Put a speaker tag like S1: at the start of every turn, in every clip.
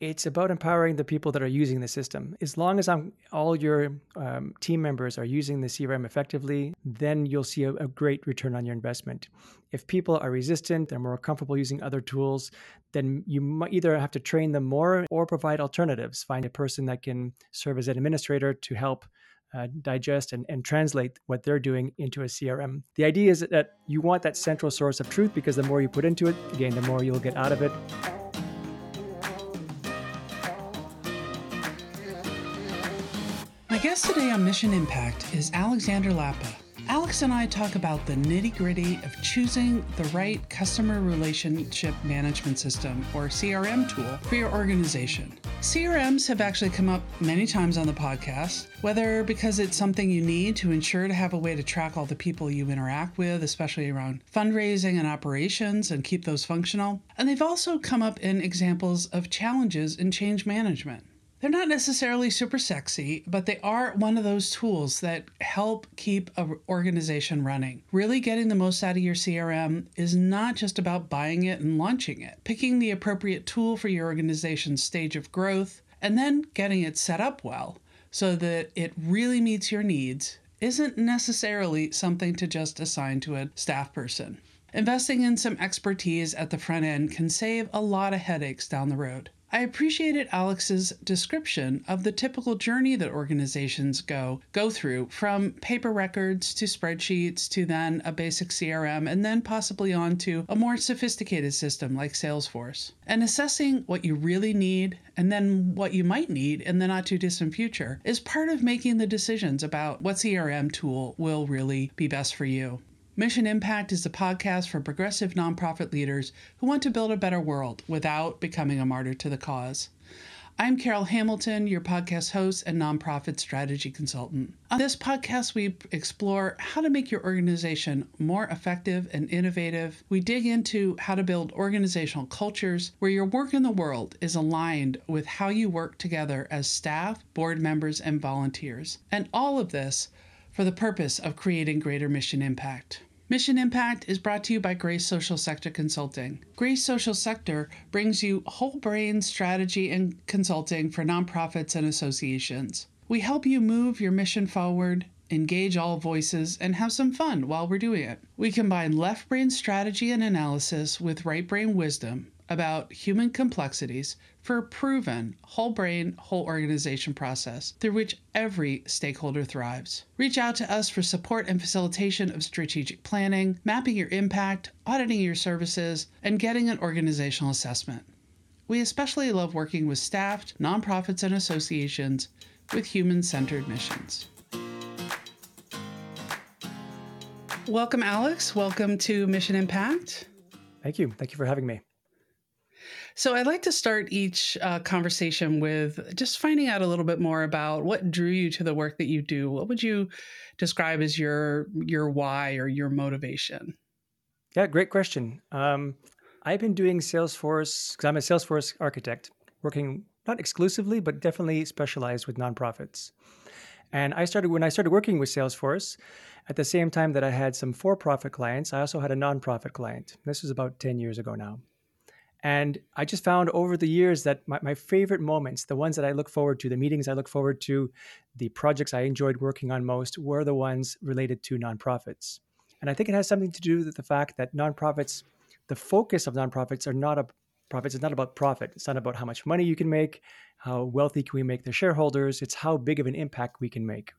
S1: it's about empowering the people that are using the system. As long as I'm, all your um, team members are using the CRM effectively, then you'll see a, a, great return on your investment. If people are resistant, they're more comfortable using other tools, then you might either have to train them more or provide alternatives. Find a person that can serve as an administrator to help uh, digest and, and translate what they're doing into a CRM. The idea is that you want that central source of truth because the more you put into it, again, the more you'll get out of it.
S2: My guest today on Mission Impact is Alexander Lapa. Alex and I talk about the nitty gritty of choosing the right customer relationship management system or CRM tool for your organization. CRMs have actually come up many times on the podcast, whether because it's something you need to ensure to have a way to track all the people you interact with, especially around fundraising and operations, and keep those functional. And they've also come up in examples of challenges in change management. They're not necessarily super sexy, but they are one of those tools that help keep an organization running. Really getting the most out of your CRM is not just about buying it and launching it. Picking the appropriate tool for your organization's stage of growth and then getting it set up well so that it really meets your needs isn't necessarily something to just assign to a staff person. Investing in some expertise at the front end can save a lot of headaches down the road. I appreciated Alex's description of the typical journey that organizations go go through from paper records to spreadsheets to then a basic CRM and then possibly on to a more sophisticated system like Salesforce. And assessing what you really need and then what you might need in the not too distant future is part of making the decisions about what CRM tool will really be best for you. Mission Impact is a podcast for progressive nonprofit leaders who want to build a better world without becoming a martyr to the cause. I'm Carol Hamilton, your podcast host and nonprofit strategy consultant. On this podcast, we explore how to make your organization more effective and innovative. We dig into how to build organizational cultures where your work in the world is aligned with how you work together as staff, board members, and volunteers. And all of this for the purpose of creating greater mission impact. Mission Impact is brought to you by Grace Social Sector Consulting. Grace Social Sector brings you whole brain strategy and consulting for nonprofits and associations. We help you move your mission forward, engage all voices, and have some fun while we're doing it. We combine left brain strategy and analysis with right brain wisdom about human complexities for a proven whole brain, whole organization process through which every stakeholder thrives. Reach out to us for support and facilitation of strategic planning, mapping your impact, auditing your services, and getting an organizational assessment. We especially love working with staffed, nonprofits, and associations with human centered missions. Welcome, Alex. Welcome to Mission Impact.
S1: Thank you. Thank you for having me.
S2: So I'd like to start each uh, conversation with just finding out a little bit more about what drew you to the work that you do. What would you describe as your your why or your motivation?
S1: Yeah, great question. Um, I've been doing Salesforce because I'm a Salesforce architect, working not exclusively, but definitely specialized with nonprofits. And I started when I started working with Salesforce. At the same time that I had some for-profit clients, I also had a nonprofit client. This was about ten years ago now. And I just found over the years that my, my, favorite moments, the ones that I look forward to, the meetings I look forward to, the projects I enjoyed working on most were the ones related to nonprofits. And I think it has something to do with the fact that nonprofits, the focus of nonprofits are not a profits. It's not about profit. It's not about how much money you can make, how wealthy can we make the shareholders. It's how big of an impact we can make.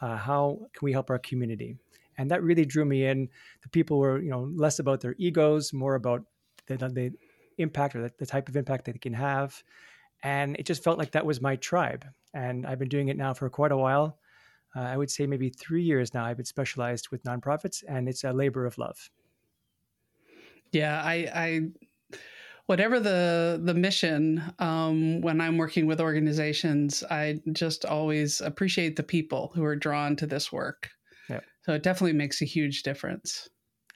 S1: Uh, how can we help our community? And that really drew me in. The people were, you know, less about their egos, more about the, the, impact or the, the type of impact that they can have. And it just felt like that was my tribe. And I've been doing it now for quite a while. Uh, I would say maybe three years now. I've been specialized with nonprofits, and it's a labor of love.
S2: Yeah, I, I whatever the the mission um, when i'm working with organizations i just always appreciate the people who are drawn to this work yep. so it definitely makes a huge difference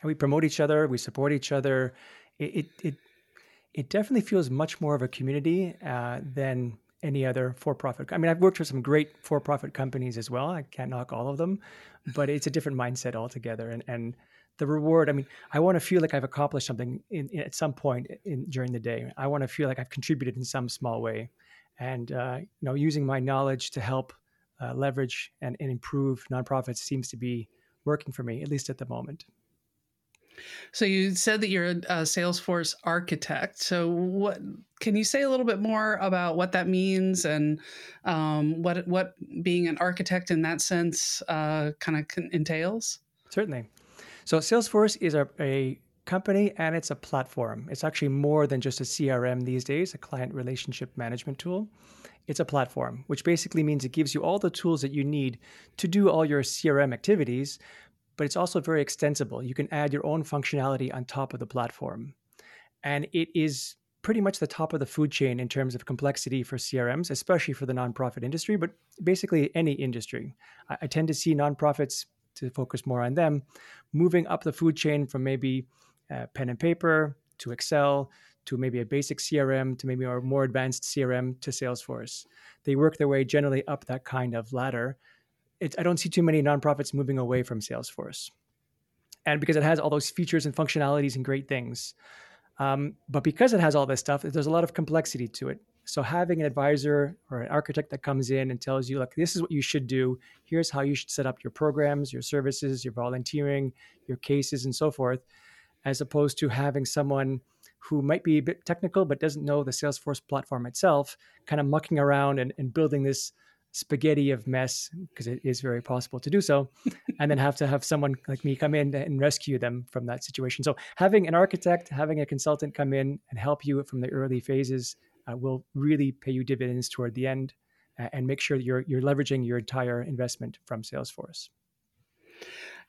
S1: and we promote each other we support each other it, it, it it definitely feels much more of a community uh, than any other for-profit. I mean, I've worked for some great for-profit companies as well. I can't knock all of them, but it's a different mindset altogether. And and the reward. I mean, I want to feel like I've accomplished something in, in, at some point in, during the day. I want to feel like I've contributed in some small way, and uh, you know, using my knowledge to help uh, leverage and, and improve nonprofits seems to be working for me, at least at the moment.
S2: So you said that you're a, Salesforce architect. So what can you say a little bit more about what that means and um, what what being an architect in that sense uh, kind of entails?
S1: Certainly. So Salesforce is a, a company and it's a platform. It's actually more than just a CRM these days, a client relationship management tool. It's a platform, which basically means it gives you all the tools that you need to do all your CRM activities, but it's also very extensible. You can add your own functionality on top of the platform. And it is pretty much the top of the food chain in terms of complexity for CRMs, especially for the nonprofit industry, but basically any industry. I, I tend to see nonprofits, to focus more on them, moving up the food chain from maybe uh, pen and paper to Excel to maybe a basic CRM to maybe a more advanced CRM to Salesforce. They work their way generally up that kind of ladder. It, I don't see too many nonprofits moving away from Salesforce. And because it has all those features and functionalities and great things. Um, but because it has all this stuff, there's a lot of complexity to it. So having an advisor or an architect that comes in and tells you, look, this is what you should do. Here's how you should set up your programs, your services, your volunteering, your cases, and so forth, as opposed to having someone who might be a bit technical but doesn't know the Salesforce platform itself, kind of mucking around and, and building this spaghetti of mess because it is very possible to do so and then have to have someone like me come in and rescue them from that situation. So having an architect having a consultant come in and help you from the early phases uh, will really pay you dividends toward the end uh, and make sure you're you're leveraging your entire investment from salesforce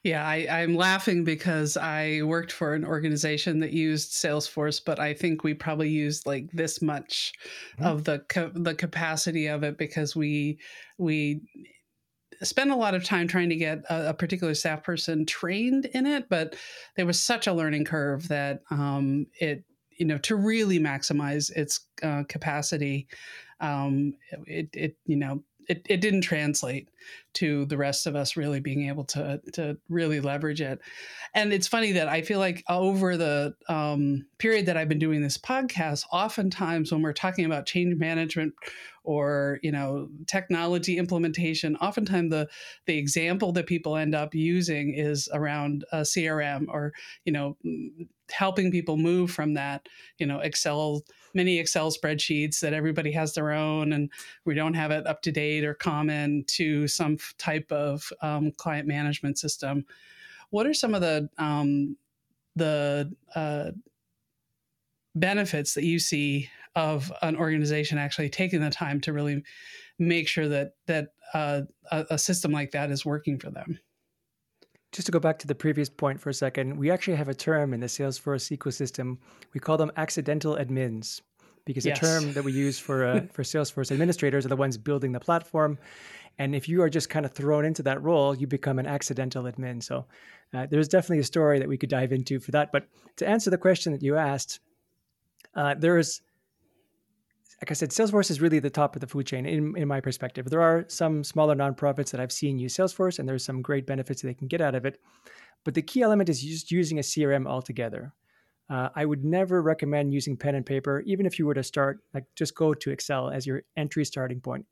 S2: yeah, I, am laughing because I worked for an organization that used Salesforce, but I think we probably used like this much mm-hmm. of the the capacity of it because we we spent a lot of time trying to get a, a, particular staff person trained in it, but there was such a learning curve that um, it you know to really maximize its uh, capacity, um, it it you know it, it didn't translate to the rest of us really being able to to really leverage it. And it's funny that I feel like over the um, period that I've been doing this podcast, oftentimes when we're talking about change management or you know technology implementation, oftentimes the the example that people end up using is around a CRM or you know helping people move from that you know Excel many Excel spreadsheets that everybody has their own and we don't have it up to date or common to some type of um, client management system. What are some of the um, the uh, benefits that you see of an organization actually taking the time to really make sure that that uh, a, a system like that is working for them?
S1: Just to go back to the previous point for a second, we actually have a term in the Salesforce ecosystem. We call them accidental admins because yes. the term that we use for uh, for Salesforce administrators are the ones building the platform. And if you are just kind of thrown into that role, you become an accidental admin. So uh, there's definitely a story that we could dive into for that. But to answer the question that you asked, uh, there is, like I said, Salesforce is really the top of the food chain in, in my perspective. There are some smaller nonprofits that I've seen use Salesforce, and there's some great benefits that they can get out of it. But the key element is just using a CRM altogether. Uh, I would never recommend using pen and paper, even if you were to start, like just go to Excel as your entry starting point.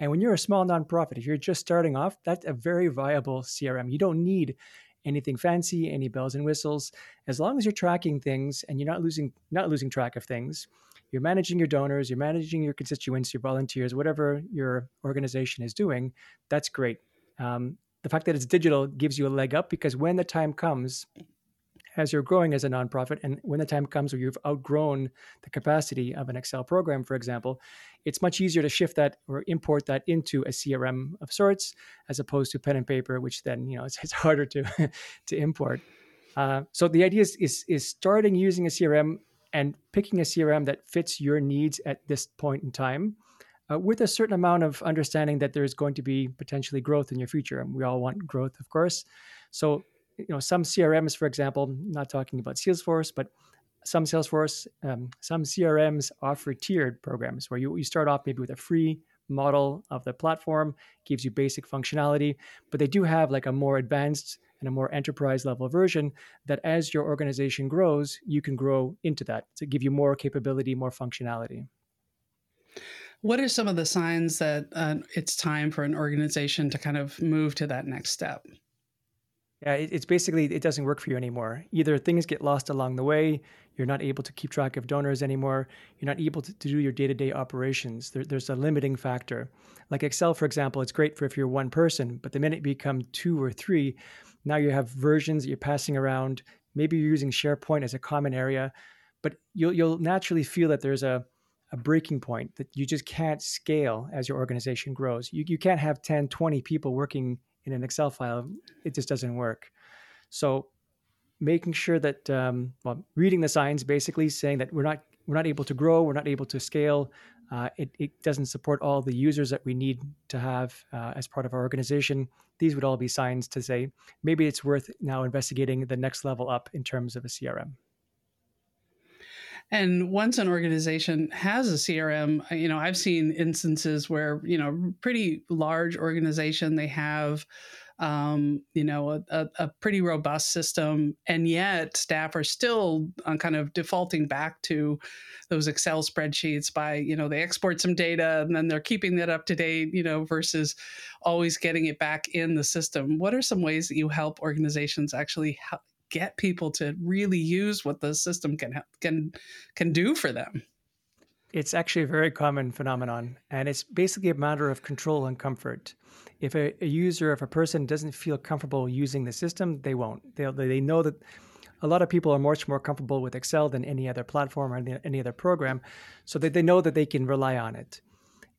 S1: And when you're a small nonprofit, if you're just starting off, that's a very viable CRM. You don't need anything fancy, any bells and whistles. As long as you're tracking things and you're not losing not losing track of things, you're managing your donors, you're managing your constituents, your volunteers, whatever your organization is doing. That's great. Um, the fact that it's digital gives you a leg up because when the time comes as you're growing as a nonprofit and when the time comes where you've outgrown the capacity of an excel program for example it's much easier to shift that or import that into a crm of sorts as opposed to pen and paper which then you know it's, it's harder to to import uh, so the idea is, is is starting using a crm and picking a crm that fits your needs at this point in time uh, with a certain amount of understanding that there's going to be potentially growth in your future. And we all want growth of course. So you know some crms for example not talking about salesforce but some salesforce um, some crms offer tiered programs where you, you start off maybe with a free model of the platform, gives you basic functionality, but they do have like a more advanced and a more enterprise level version that as your organization grows, you can grow into that to give you more capability, more functionality.
S2: What are some of the signs that uh, it's time for an organization to kind of move to that next step?
S1: Yeah, it's basically it doesn't work for you anymore. Either things get lost along the way, you're not able to keep track of donors anymore, you're not able to, to do your day-to-day operations. There, there's a limiting factor. Like Excel, for example, it's great for if you're one person, but the minute you become two or three, now you have versions that you're passing around. Maybe you're using SharePoint as a common area, but you'll you'll naturally feel that there's a a breaking point that you just can't scale as your organization grows. You, you can't have 10, 20 people working in an Excel file. It just doesn't work. So making sure that, um, well, reading the signs basically saying that we're not, we're not able to grow, we're not able to scale. Uh, it, it doesn't support all the users that we need to have uh, as part of our organization. These would all be signs to say maybe it's worth now investigating the next level up in terms of a CRM.
S2: And once an organization has a CRM, you know, I've seen instances where, you know, pretty large organization, they have, um, you know, a, a, pretty robust system, and yet staff are still uh, kind of defaulting back to those Excel spreadsheets by, you know, they export some data and then they're keeping that up to date, you know, versus always getting it back in the system. What are some ways that you help organizations actually get people to really use what the system can can can do for them.
S1: It's actually a very common phenomenon, and it's basically a matter of control and comfort. If a, a user, if a person doesn't feel comfortable using the system, they won't. They they know that a lot of people are much more comfortable with Excel than any other platform or any, other program, so that they know that they can rely on it.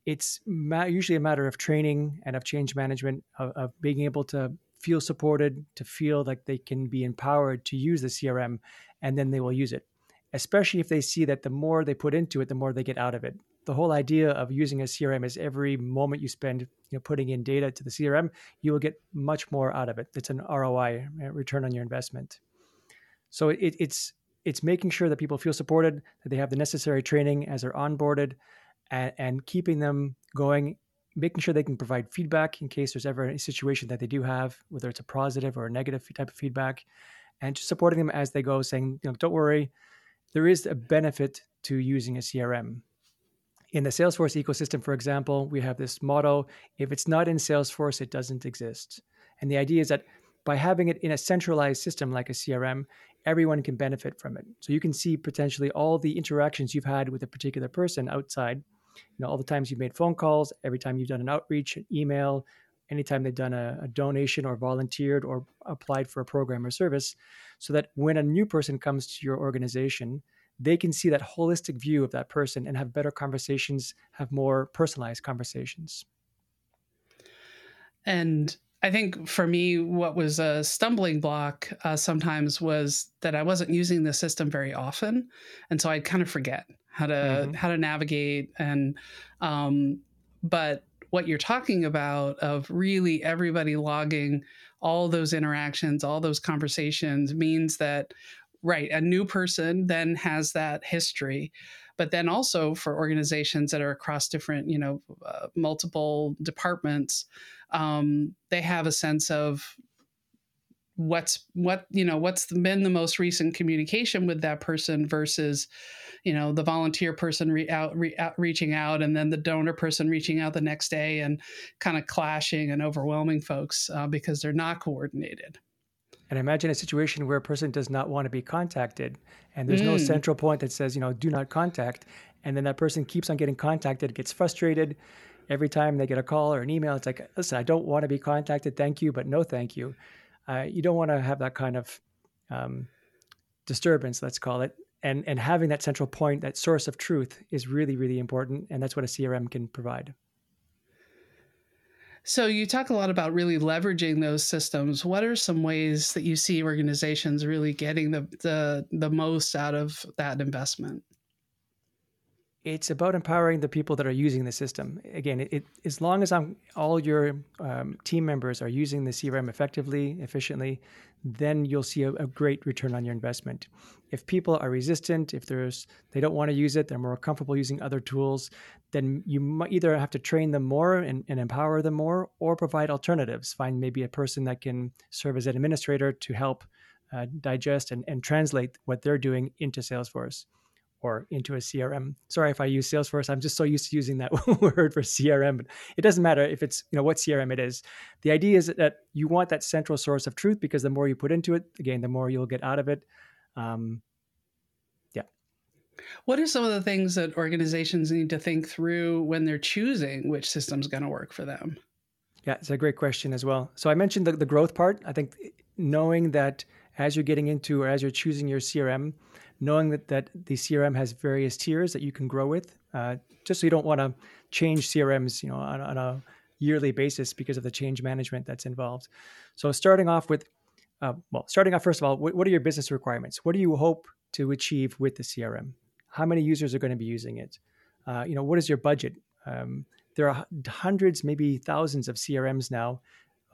S1: It's ma- usually a matter of training and of change management, of, of being able to feel supported, to feel like they can be empowered to use the CRM, and then they will use it. Especially if they see that the more they put into it, the more they get out of it. The whole idea of using a CRM is every moment you spend, you know, putting in data to the CRM, you will get much more out of it. It's an ROI, return on your investment. So it, it's it's making sure that people feel supported, that they have the necessary training as they're onboarded, and, and keeping them going making sure they can provide feedback in case there's ever a situation that they do have, whether it's a positive or a negative type of feedback, and just supporting them as they go, saying, you know, don't worry, there is a benefit to using a CRM. In the Salesforce ecosystem, for example, we have this motto if it's not in Salesforce, it doesn't exist. And the idea is that by having it in a centralized system like a CRM, everyone can benefit from it. So you can see potentially all the interactions you've had with a particular person outside you know all the times you've made phone calls every time you've done an outreach an email anytime they've done a, a, donation or volunteered or applied for a program or service so that when a new person comes to your organization they can see that holistic view of that person and have better conversations have more personalized conversations.
S2: And I think for me, what was a stumbling block uh, sometimes was that I wasn't using the system very often, and so I'd kind of forget how to mm-hmm. how to navigate and um, but what you're talking about of really everybody logging all those interactions all those conversations means that right a new person then has that history but then also for organizations that are across different you know uh, multiple departments um, they have a sense of what's what you know what's been the most recent communication with that person versus you know the volunteer person re- out, re- out, reaching out and then the donor person reaching out the next day and kind of clashing and overwhelming folks uh, because they're not coordinated
S1: and imagine a situation where a person does not want to be contacted and there's mm. no central point that says you know do not contact and then that person keeps on getting contacted gets frustrated every time they get a call or an email it's like listen i don't want to be contacted. Thank you but no thank you. Uh, you don't want to have that kind of um, disturbance let's call it. And and having that central point that source of truth is really really important and that's what a crm can provide.
S2: So you talk a lot about really leveraging those systems. What are some ways that you see organizations really getting the the, the most out of that investment
S1: it's about empowering the people that are using the system. Again, it, it as long as I'm all your um, team members are using the CRM effectively, efficiently, then you'll see a, a, great return on your investment. If people are resistant, if there's they don't want to use it, they're more comfortable using other tools, then you might either have to train them more and, and empower them more, or provide alternatives. Find maybe a person that can serve as an administrator to help uh, digest and, and translate what they're doing into Salesforce or into a CRM. Sorry if I use Salesforce. I'm just so used to using that word for CRM. But it doesn't matter if it's you know what CRM it is. The idea is that you want that central source of truth because the more you put into it, again, the more you'll get out of it. Um, yeah.
S2: What are some of the things that organizations need to think through when they're choosing which system's going to work for them?
S1: Yeah, it's a great question as well. So I mentioned the, the growth part. I think knowing that as you're getting into or as you're choosing your CRM, knowing that, that the CRM has various tiers that you can grow with, uh, just so you don't want to change CRMs, you know, on, on, a yearly basis because of the change management that's involved. So starting off with, uh, well, starting off first of all, what, what are your business requirements? What do you hope to achieve with the CRM? How many users are going to be using it? Uh, you know, what is your budget? Um, there are hundreds, maybe thousands of CRMs now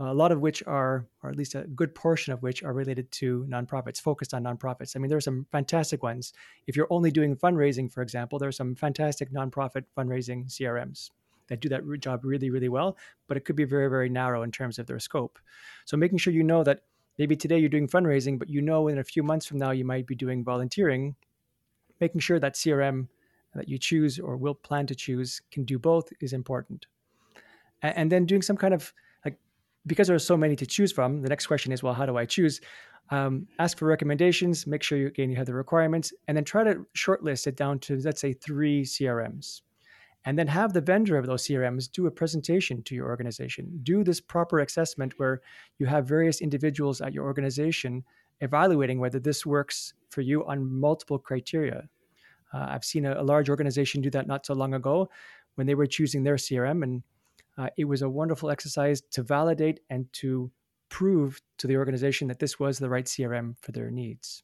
S1: a lot of which are, or at least a good portion of which are related to nonprofits, focused on nonprofits. I mean, there are some fantastic ones. If you're only doing fundraising, for example, there are some fantastic nonprofit fundraising CRMs that do that job really, really well, but it could be very, very narrow in terms of their scope. So making sure you know that maybe today you're doing fundraising, but you know in a few months from now you might be doing volunteering, making sure that CRM that you choose or will plan to choose can do both is important. And then doing some kind of because there are so many to choose from, the next question is, well, how do I choose? Um, ask for recommendations, make sure you again you have the requirements, and then try to shortlist it down to let's say three CRMs. And then have the vendor of those CRMs do a presentation to your organization. Do this proper assessment where you have various individuals at your organization evaluating whether this works for you on multiple criteria. Uh, I've seen a, a large organization do that not so long ago when they were choosing their CRM and uh, it was a wonderful exercise to validate and to prove to the organization that this was the right CRM for their needs.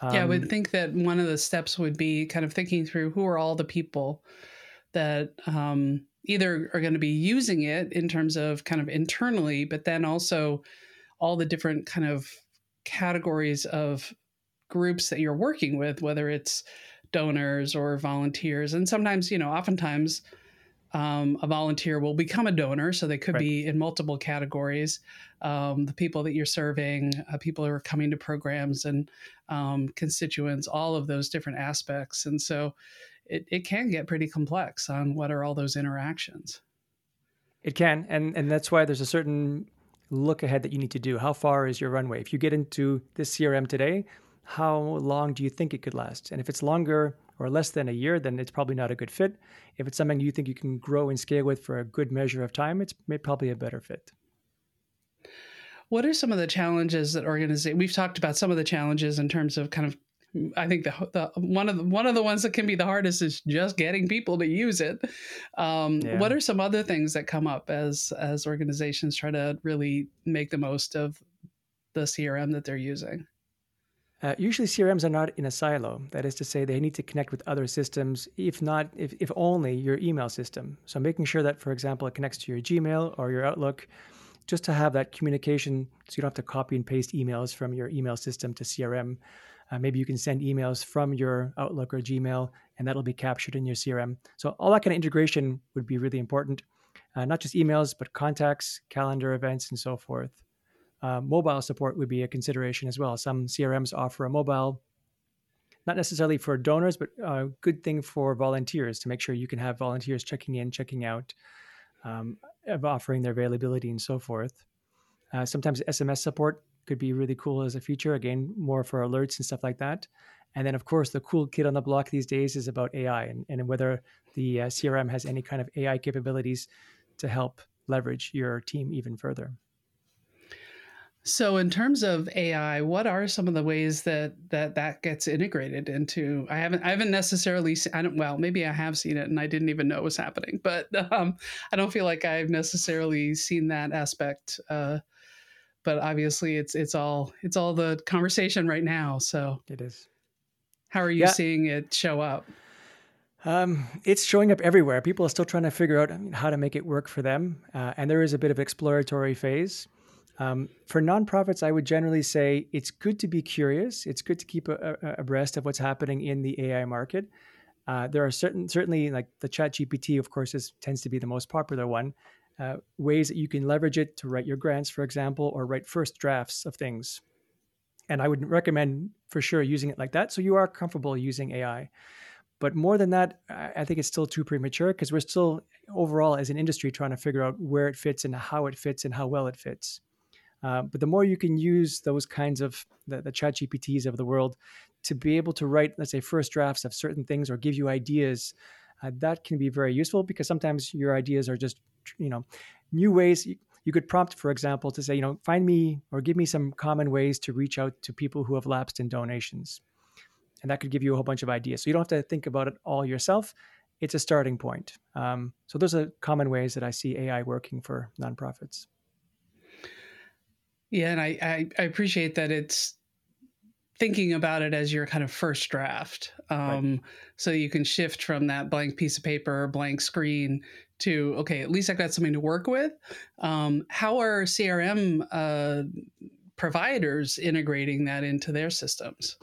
S2: Um, yeah, I would um, think that one of the steps would be kind of thinking through who are all the people that um, either are going to be using it in terms of kind of internally, but then also all the different kind of categories of groups that you're working with, whether it's donors or volunteers. And sometimes, you know, oftentimes um, a volunteer will become a donor. So they could right. be in multiple categories. Um, the people that you're serving, uh, people who are coming to programs and um, constituents, all of those different aspects. And so it, it can get pretty complex on what are all those interactions.
S1: It can. And, and that's why there's a certain look ahead that you need to do. How far is your runway? If you get into this CRM today, how long do you think it could last? And if it's longer or less than a year, then it's probably not a good fit. If it's something you think you can grow and scale with for a good measure of time, it's probably a better fit.
S2: What are some of the challenges that organization? We've talked about some of the challenges in terms of kind of. I think the, the one of the one of the ones that can be the hardest is just getting people to use it. Um, yeah. What are some other things that come up as as organizations try to really make the most of the CRM that they're using?
S1: Uh, usually CRMs are not in a silo. That is to say, they need to connect with other systems, if not, if, if only your email system. So making sure that, for example, it connects to your Gmail or your Outlook, just to have that communication so you don't have to copy and paste emails from your email system to CRM. Uh, maybe you can send emails from your Outlook or Gmail, and that'll be captured in your CRM. So all that kind of integration would be really important. Uh, not just emails, but contacts, calendar events, and so forth. Uh, mobile support would be a consideration as well. Some CRMs offer a mobile, not necessarily for donors, but a good thing for volunteers to make sure you can have volunteers checking in, checking out, um, of offering their availability and so forth. Uh, sometimes SMS support could be really cool as a feature, again, more for alerts and stuff like that. And then, of course, the cool kid on the block these days is about AI and, and whether the uh, CRM has any kind of AI capabilities to help leverage your team even further.
S2: So, in terms of AI, what are some of the ways that that that gets integrated into? I haven't, I haven't necessarily, seen, I don't. Well, maybe I have seen it and I didn't even know it was happening, but um, I don't feel like I've necessarily seen that aspect. Uh, but obviously, it's it's all it's all the conversation right now. So
S1: it is.
S2: How are you yeah. seeing it show up?
S1: Um, it's showing up everywhere. People are still trying to figure out how to make it work for them, uh, and there is a bit of exploratory phase. Um, for nonprofits, I would generally say it's good to be curious. It's good to keep a, a, abreast of what's happening in the AI market. Uh, there are certain, certainly like the Chat GPT, of course, is, tends to be the most popular one. Uh, ways that you can leverage it to write your grants, for example, or write first drafts of things. And I would recommend for sure using it like that. So you are comfortable using AI. But more than that, I think it's still too premature because we're still overall as an industry trying to figure out where it fits and how it fits and how well it fits. Uh, but the more you can use those kinds of the, the chat GPTs of the world to be able to write, let's say, first drafts of certain things or give you ideas, uh, that can be very useful because sometimes your ideas are just, you know, new ways. You, could prompt, for example, to say, you know, find me or give me some common ways to reach out to people who have lapsed in donations. And that could give you a whole bunch of ideas. So you don't have to think about it all yourself. It's a starting point. Um, so those are common ways that I see AI working for nonprofits.
S2: Yeah, and I, I, I appreciate that it's thinking about it as your kind of first draft. Um, right. So you can shift from that blank piece of paper, blank screen to, okay, at least I've got something to work with. Um, how are CRM uh, providers integrating that into their systems?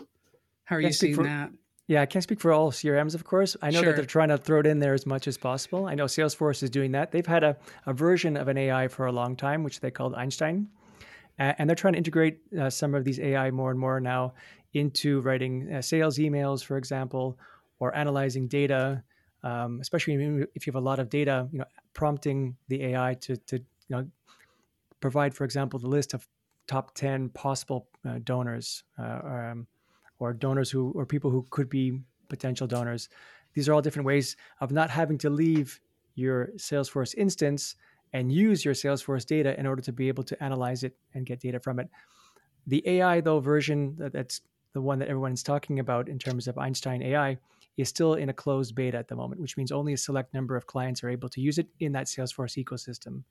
S2: How are you seeing
S1: for,
S2: that?
S1: Yeah, I can't speak for all CRMs, of course. I know sure. that they're trying to throw it in there as much as possible. I know Salesforce is doing that. They've had a, a version of an AI for a long time, which they called Einstein and they're trying to integrate uh, some of these AI more and more now into writing uh, sales emails, for example, or analyzing data, um, especially if you have a lot of data. You know, prompting the AI to to you know provide, for example, the list of top ten possible uh, donors uh, um, or donors who or people who could be potential donors. These are all different ways of not having to leave your Salesforce instance and use your Salesforce data in order to be able to analyze it and get data from it. The AI, though, version that's the one that everyone's talking about in terms of Einstein AI is still in a closed beta at the moment, which means only a select number of clients are able to use it in that Salesforce ecosystem.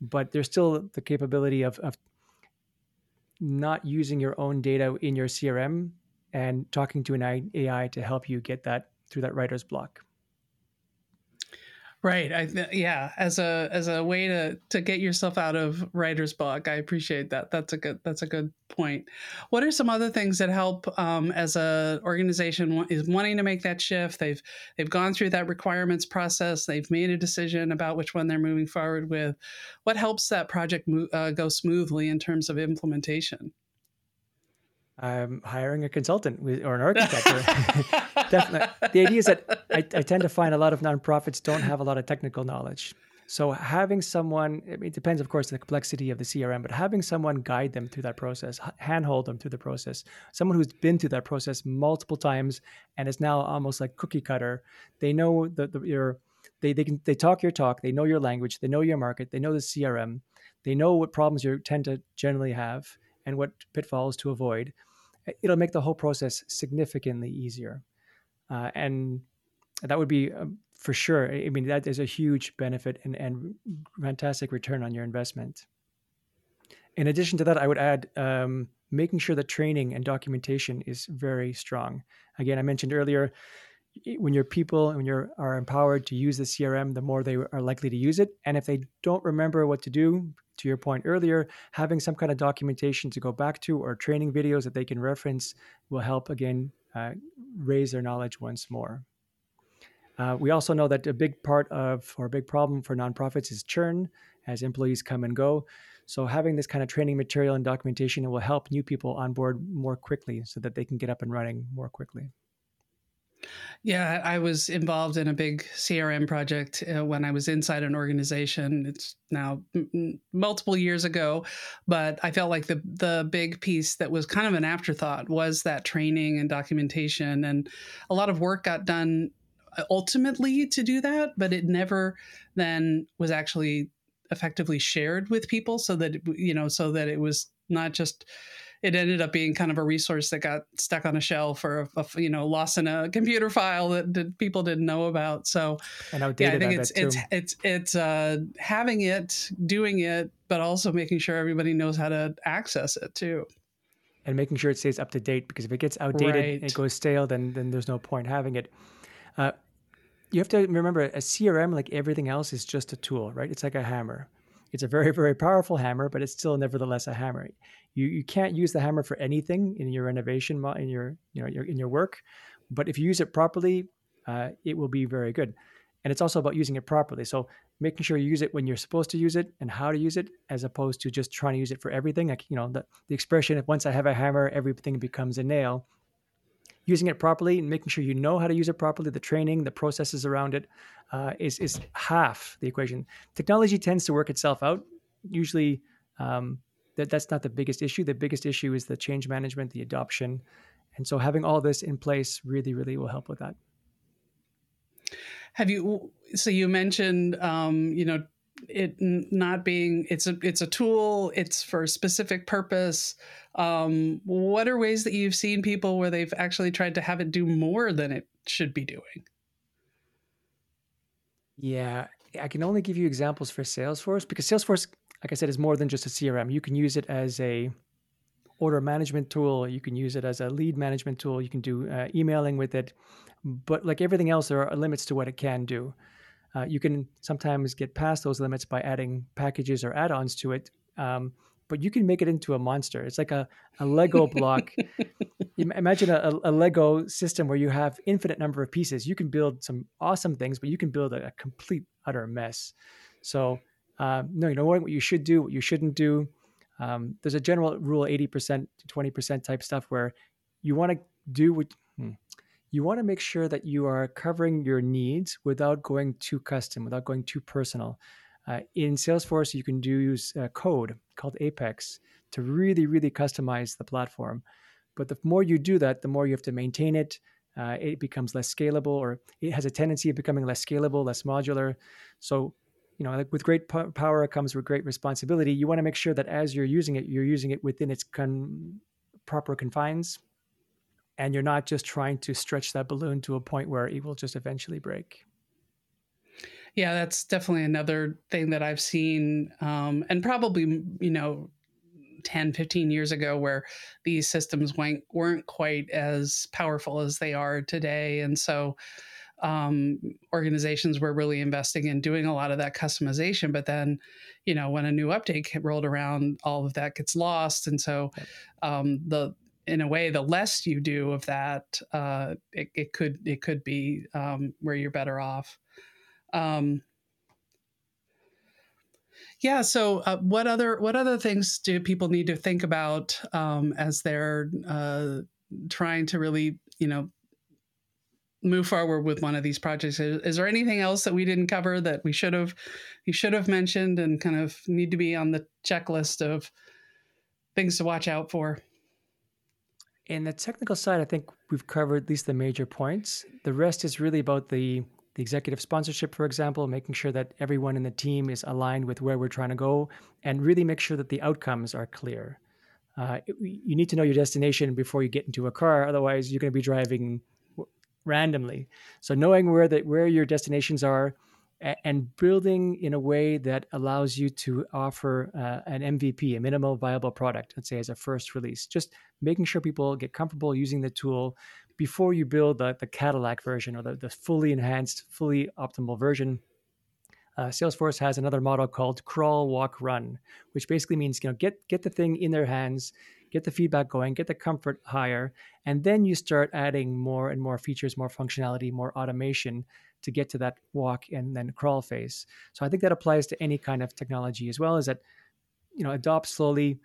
S1: But there's still the capability of, of not using your own data in your CRM and talking to an AI to help you get that through that writer's block.
S2: Right. I yeah, as a as a way to to get yourself out of writer's block, I appreciate that. That's a good that's a good point. What are some other things that help um, as a organization is wanting to make that shift? They've they've gone through that requirements process. They've made a decision about which one they're moving forward with. What helps that project mo- uh, go smoothly in terms of implementation?
S1: I'm hiring a consultant or an architect. Definitely. The idea is that I, I, tend to find a lot of nonprofits don't have a lot of technical knowledge. So having someone, I mean, it depends, of course, the complexity of the CRM, but having someone guide them through that process, handhold them through the process, someone who's been through that process multiple times and is now almost like cookie cutter. They know the, the your, they they can they talk your talk. They know your language. They know your market. They know the CRM. They know what problems you tend to generally have and what pitfalls to avoid it'll make the whole process significantly easier. Uh, and that would be um, for sure. I mean, that is a huge benefit and, and fantastic return on your investment. In addition to that, I would add um, making sure that training and documentation is very strong. Again, I mentioned earlier, when your people you are empowered to use the crm the more they are likely to use it and if they don't remember what to do to your point earlier, having some kind of documentation to go back to or training videos that they can reference will help again uh, raise their knowledge once more. Uh, we also know that a big part of or a big problem for nonprofits is churn as employees come and go. So having this kind of training material and documentation will help new people on board more quickly so that they can get up and running more quickly.
S2: Yeah, I was involved in a big CRM project uh, when I was inside an organization. It's now m- multiple years ago, but I felt like the the big piece that was kind of an afterthought was that training and documentation, and a lot of work got done uh, ultimately to do that, but it never then was actually effectively shared with people, so that you know, so that it was not just it ended up being kind of a resource that got stuck on a shelf or a, you know lost in a computer file that, that people didn't know about. So
S1: and outdated.
S2: Yeah, I think it's, it's, it's it's uh, having it, doing it, but also making sure everybody knows how to access it too.
S1: And making sure it stays up to date because if it gets outdated, right. it goes stale, then then there's no point having it. Uh, you have to remember a CRM, like everything else, is just a tool, right? It's like a hammer It's a very, very powerful hammer, but it's still nevertheless a hammer. You you can't use the hammer for anything in your renovation in your you know your, in your work, but if you use it properly, uh, it will be very good. And it's also about using it properly. So making sure you use it when you're supposed to use it and how to use it, as opposed to just trying to use it for everything. Like you know the the expression, once I have a hammer, everything becomes a nail using it properly and making sure you know how to use it properly, the training, the processes around it, uh, is is half the equation. Technology tends to work itself out. Usually, um, that that's not the biggest issue. The biggest issue is the change management, the adoption, and so having all this in place really, really will help with that.
S2: Have you? So you mentioned, um, you know, it not being it's a it's a tool it's for a specific purpose. Um, what are ways that you've seen people where they've actually tried to have it do more than it should be doing?
S1: Yeah i can only give you examples for salesforce because salesforce like i said is more than just a crm you can use it as a order management tool. You can use it as a lead management tool. You can do uh, emailing with it. But like everything else there are limits to what it can do uh, you can sometimes get past those limits by adding packages or add-ons to it. Um, but you can make it into a monster. It's like a, a Lego block. Imagine a, a, Lego system where you have infinite number of pieces. You can build some awesome things, but you can build a, a complete utter mess. So um, no, you know what, what you should do, what you shouldn't do. Um, there's a general rule, 80% to 20% type stuff where you want to do what, you want to make sure that you are covering your needs without going too custom, without going too personal. Uh, in Salesforce, you can do use a code called Apex to really, really customize the platform. But the more you do that, the more you have to maintain it. Uh, it becomes less scalable, or it has a tendency of becoming less scalable, less modular. So, you know, like with great power comes with great responsibility. You want to make sure that as you're using it, you're using it within its con- proper confines and you're not just trying to stretch that balloon to a point where it will just eventually break.
S2: Yeah, that's definitely another thing that I've seen, um, and probably, you know, 10, 15 years ago, where these systems weren't, weren't quite as powerful as they are today. And so, um, organizations were really investing in doing a lot of that customization. But then, you know, when a new update rolled around, all of that gets lost. And so, um, the in a way, the less you do of that, uh, it, it, could it could be um, where you're better off. Um, yeah. So, uh, what other what other things do people need to think about um, as they're uh, trying to really, you know, move forward with one of these projects? Is, is, there anything else that we didn't cover that we should have you should have mentioned and kind of need to be on the checklist of things to watch out for?
S1: In the technical side, I think we've covered at least the major points. The rest is really about the the executive sponsorship, for example, making sure that everyone in the team is aligned with where we're trying to go, and really make sure that the outcomes are clear. Uh, you need to know your destination before you get into a car, otherwise you're going to be driving randomly. So knowing where that where your destinations are and building in a way that allows you to offer uh, an MVP, a minimal viable product, let's say as a first release. Just making sure people get comfortable using the tool before you build the, the Cadillac version or the, the fully enhanced, fully optimal version. Uh, Salesforce has another model called crawl, walk, run, which basically means you know get get the thing in their hands, get the feedback going, get the comfort higher, and then you start adding more and more features, more functionality, more automation to get to that walk and then crawl phase. So I think that applies to any kind of technology as well Is that, you know, adopt slowly,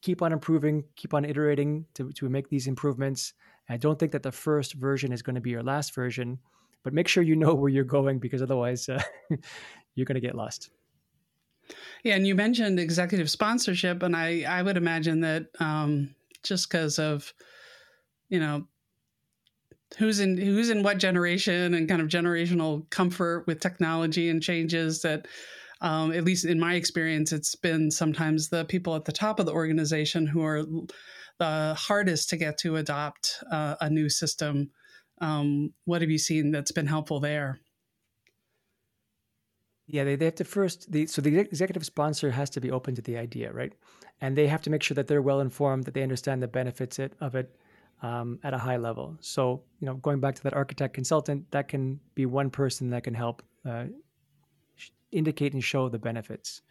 S1: keep on improving, keep on iterating to, to make these improvements. I don't think that the first version is going to be your last version, but make sure you know where you're going because otherwise uh, you're going to get lost.
S2: Yeah, and you mentioned executive sponsorship, and I I would imagine that um, just because of you know who's in who's in what generation and kind of generational comfort with technology and changes that um, at least in my experience it's been sometimes the people at the top of the organization who are the hardest to get to adopt uh, a new system. Um, what have you seen that's been helpful there?
S1: Yeah they, they have to first the, so the executive sponsor has to be open to the idea right? And they have to make sure that they're well informed that they understand the benefits it, of it um, at a high level. So, you know, going back to that architect consultant, that can be one person that can help uh, indicate and show the benefits.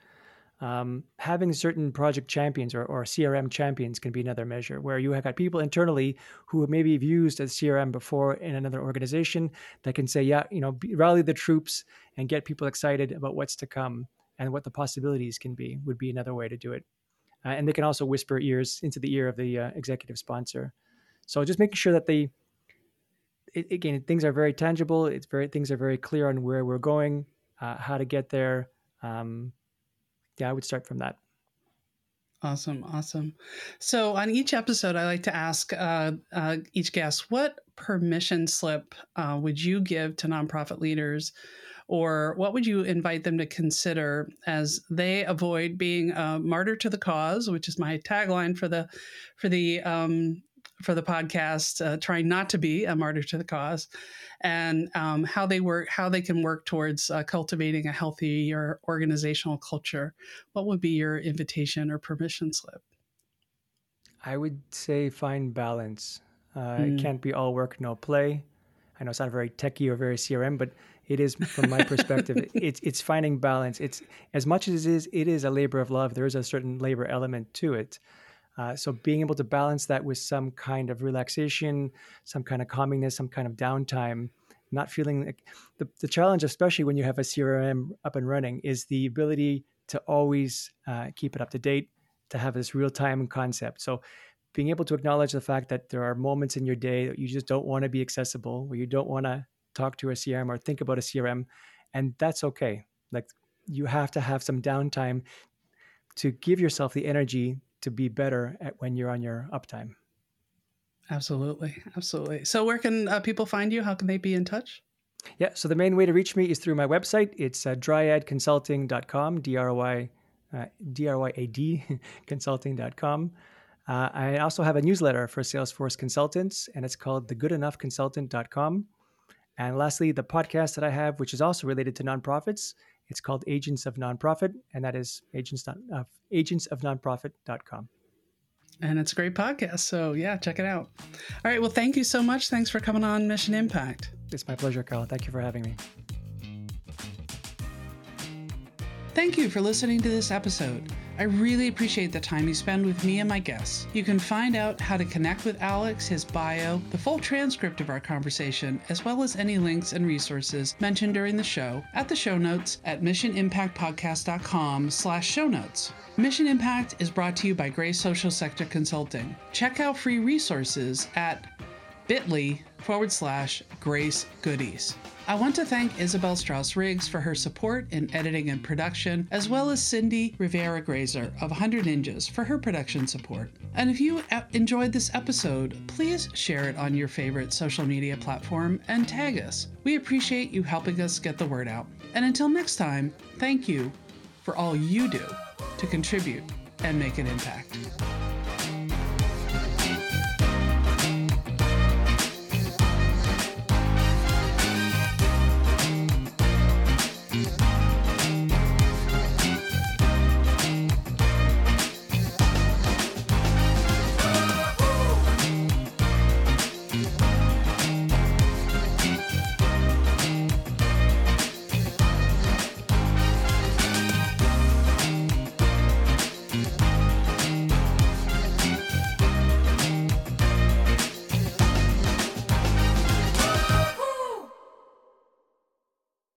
S1: Um, having certain project champions or, or CRM champions can be another measure where you have got people internally who maybe have used a CRM before in another organization that can say, yeah, you know, rally the troops and get people excited about what's to come and what the possibilities can be would be another way to do it. Uh, and they can also whisper ears into the ear of the uh, executive sponsor. So just making sure that they, it, again, things are very tangible. It's very things are very clear on where we're going, uh, how to get there. Um, yeah, I would start from that.
S2: Awesome, awesome. So on each episode, I like to ask uh, uh, each guest, what permission slip uh, would you give to nonprofit leaders, or what would you invite them to consider as they avoid being a martyr to the cause, which is my tagline for the for the um, for the podcast, uh, trying not to be a martyr to the cause, and um, how they work, how they can work towards uh, cultivating a healthier organizational culture. What would be your invitation or permission slip?
S1: I would say find balance. Uh, mm. It can't be all work, no play. I know it's not very techy or very CRM, but it is from my perspective. it's it's finding balance. It's as much as it is, it is a labor of love. There is a certain labor element to it. Uh, so being able to balance that with some kind of relaxation, some kind of calmingness, some kind of downtime, not feeling like the, the challenge, especially when you have a CRM up and running, is the ability to always uh, keep it up to date, to have this real time concept. So being able to acknowledge the fact that there are moments in your day that you just don't want to be accessible, where you don't want to talk to a CRM or think about a CRM, and that's okay. Like you have to have some downtime to give yourself the energy to be better at when you're on your uptime.
S2: Absolutely. Absolutely. So, where can uh, people find you? How can they be in touch?
S1: Yeah. So, the main way to reach me is through my website. It's uh, dryadconsulting.com, D R Y uh, D R Y A D consulting.com. Uh, I also have a newsletter for Salesforce consultants, and it's called thegoodenoughconsultant.com. And lastly, the podcast that I have, which is also related to nonprofits, it's called Agents of Nonprofit, and that is agents of, uh, agentsofnonprofit.com.
S2: And it's a great podcast. So, yeah, check it out. All right. Well, thank you so much. Thanks for coming on Mission Impact.
S1: It's my pleasure, Carl. Thank you for having me.
S2: Thank you for listening to this episode. I really appreciate the time you spend with me and my guests. You can find out how to connect with Alex, his bio, the full transcript of our conversation, as well as any links and resources mentioned during the show at the show notes at missionimpactpodcast.com slash show notes. Mission Impact is brought to you by Grace Social Sector Consulting. Check out free resources at bit.ly forward slash grace goodies. I want to thank Isabel Strauss Riggs for her support in editing and production, as well as Cindy Rivera Grazer of 100 Ninjas for her production support. And if you uh, enjoyed this episode, please share it on your favorite social media platform and tag us. We appreciate you helping us get the word out. And until next time, thank you for all you do to contribute and make an impact.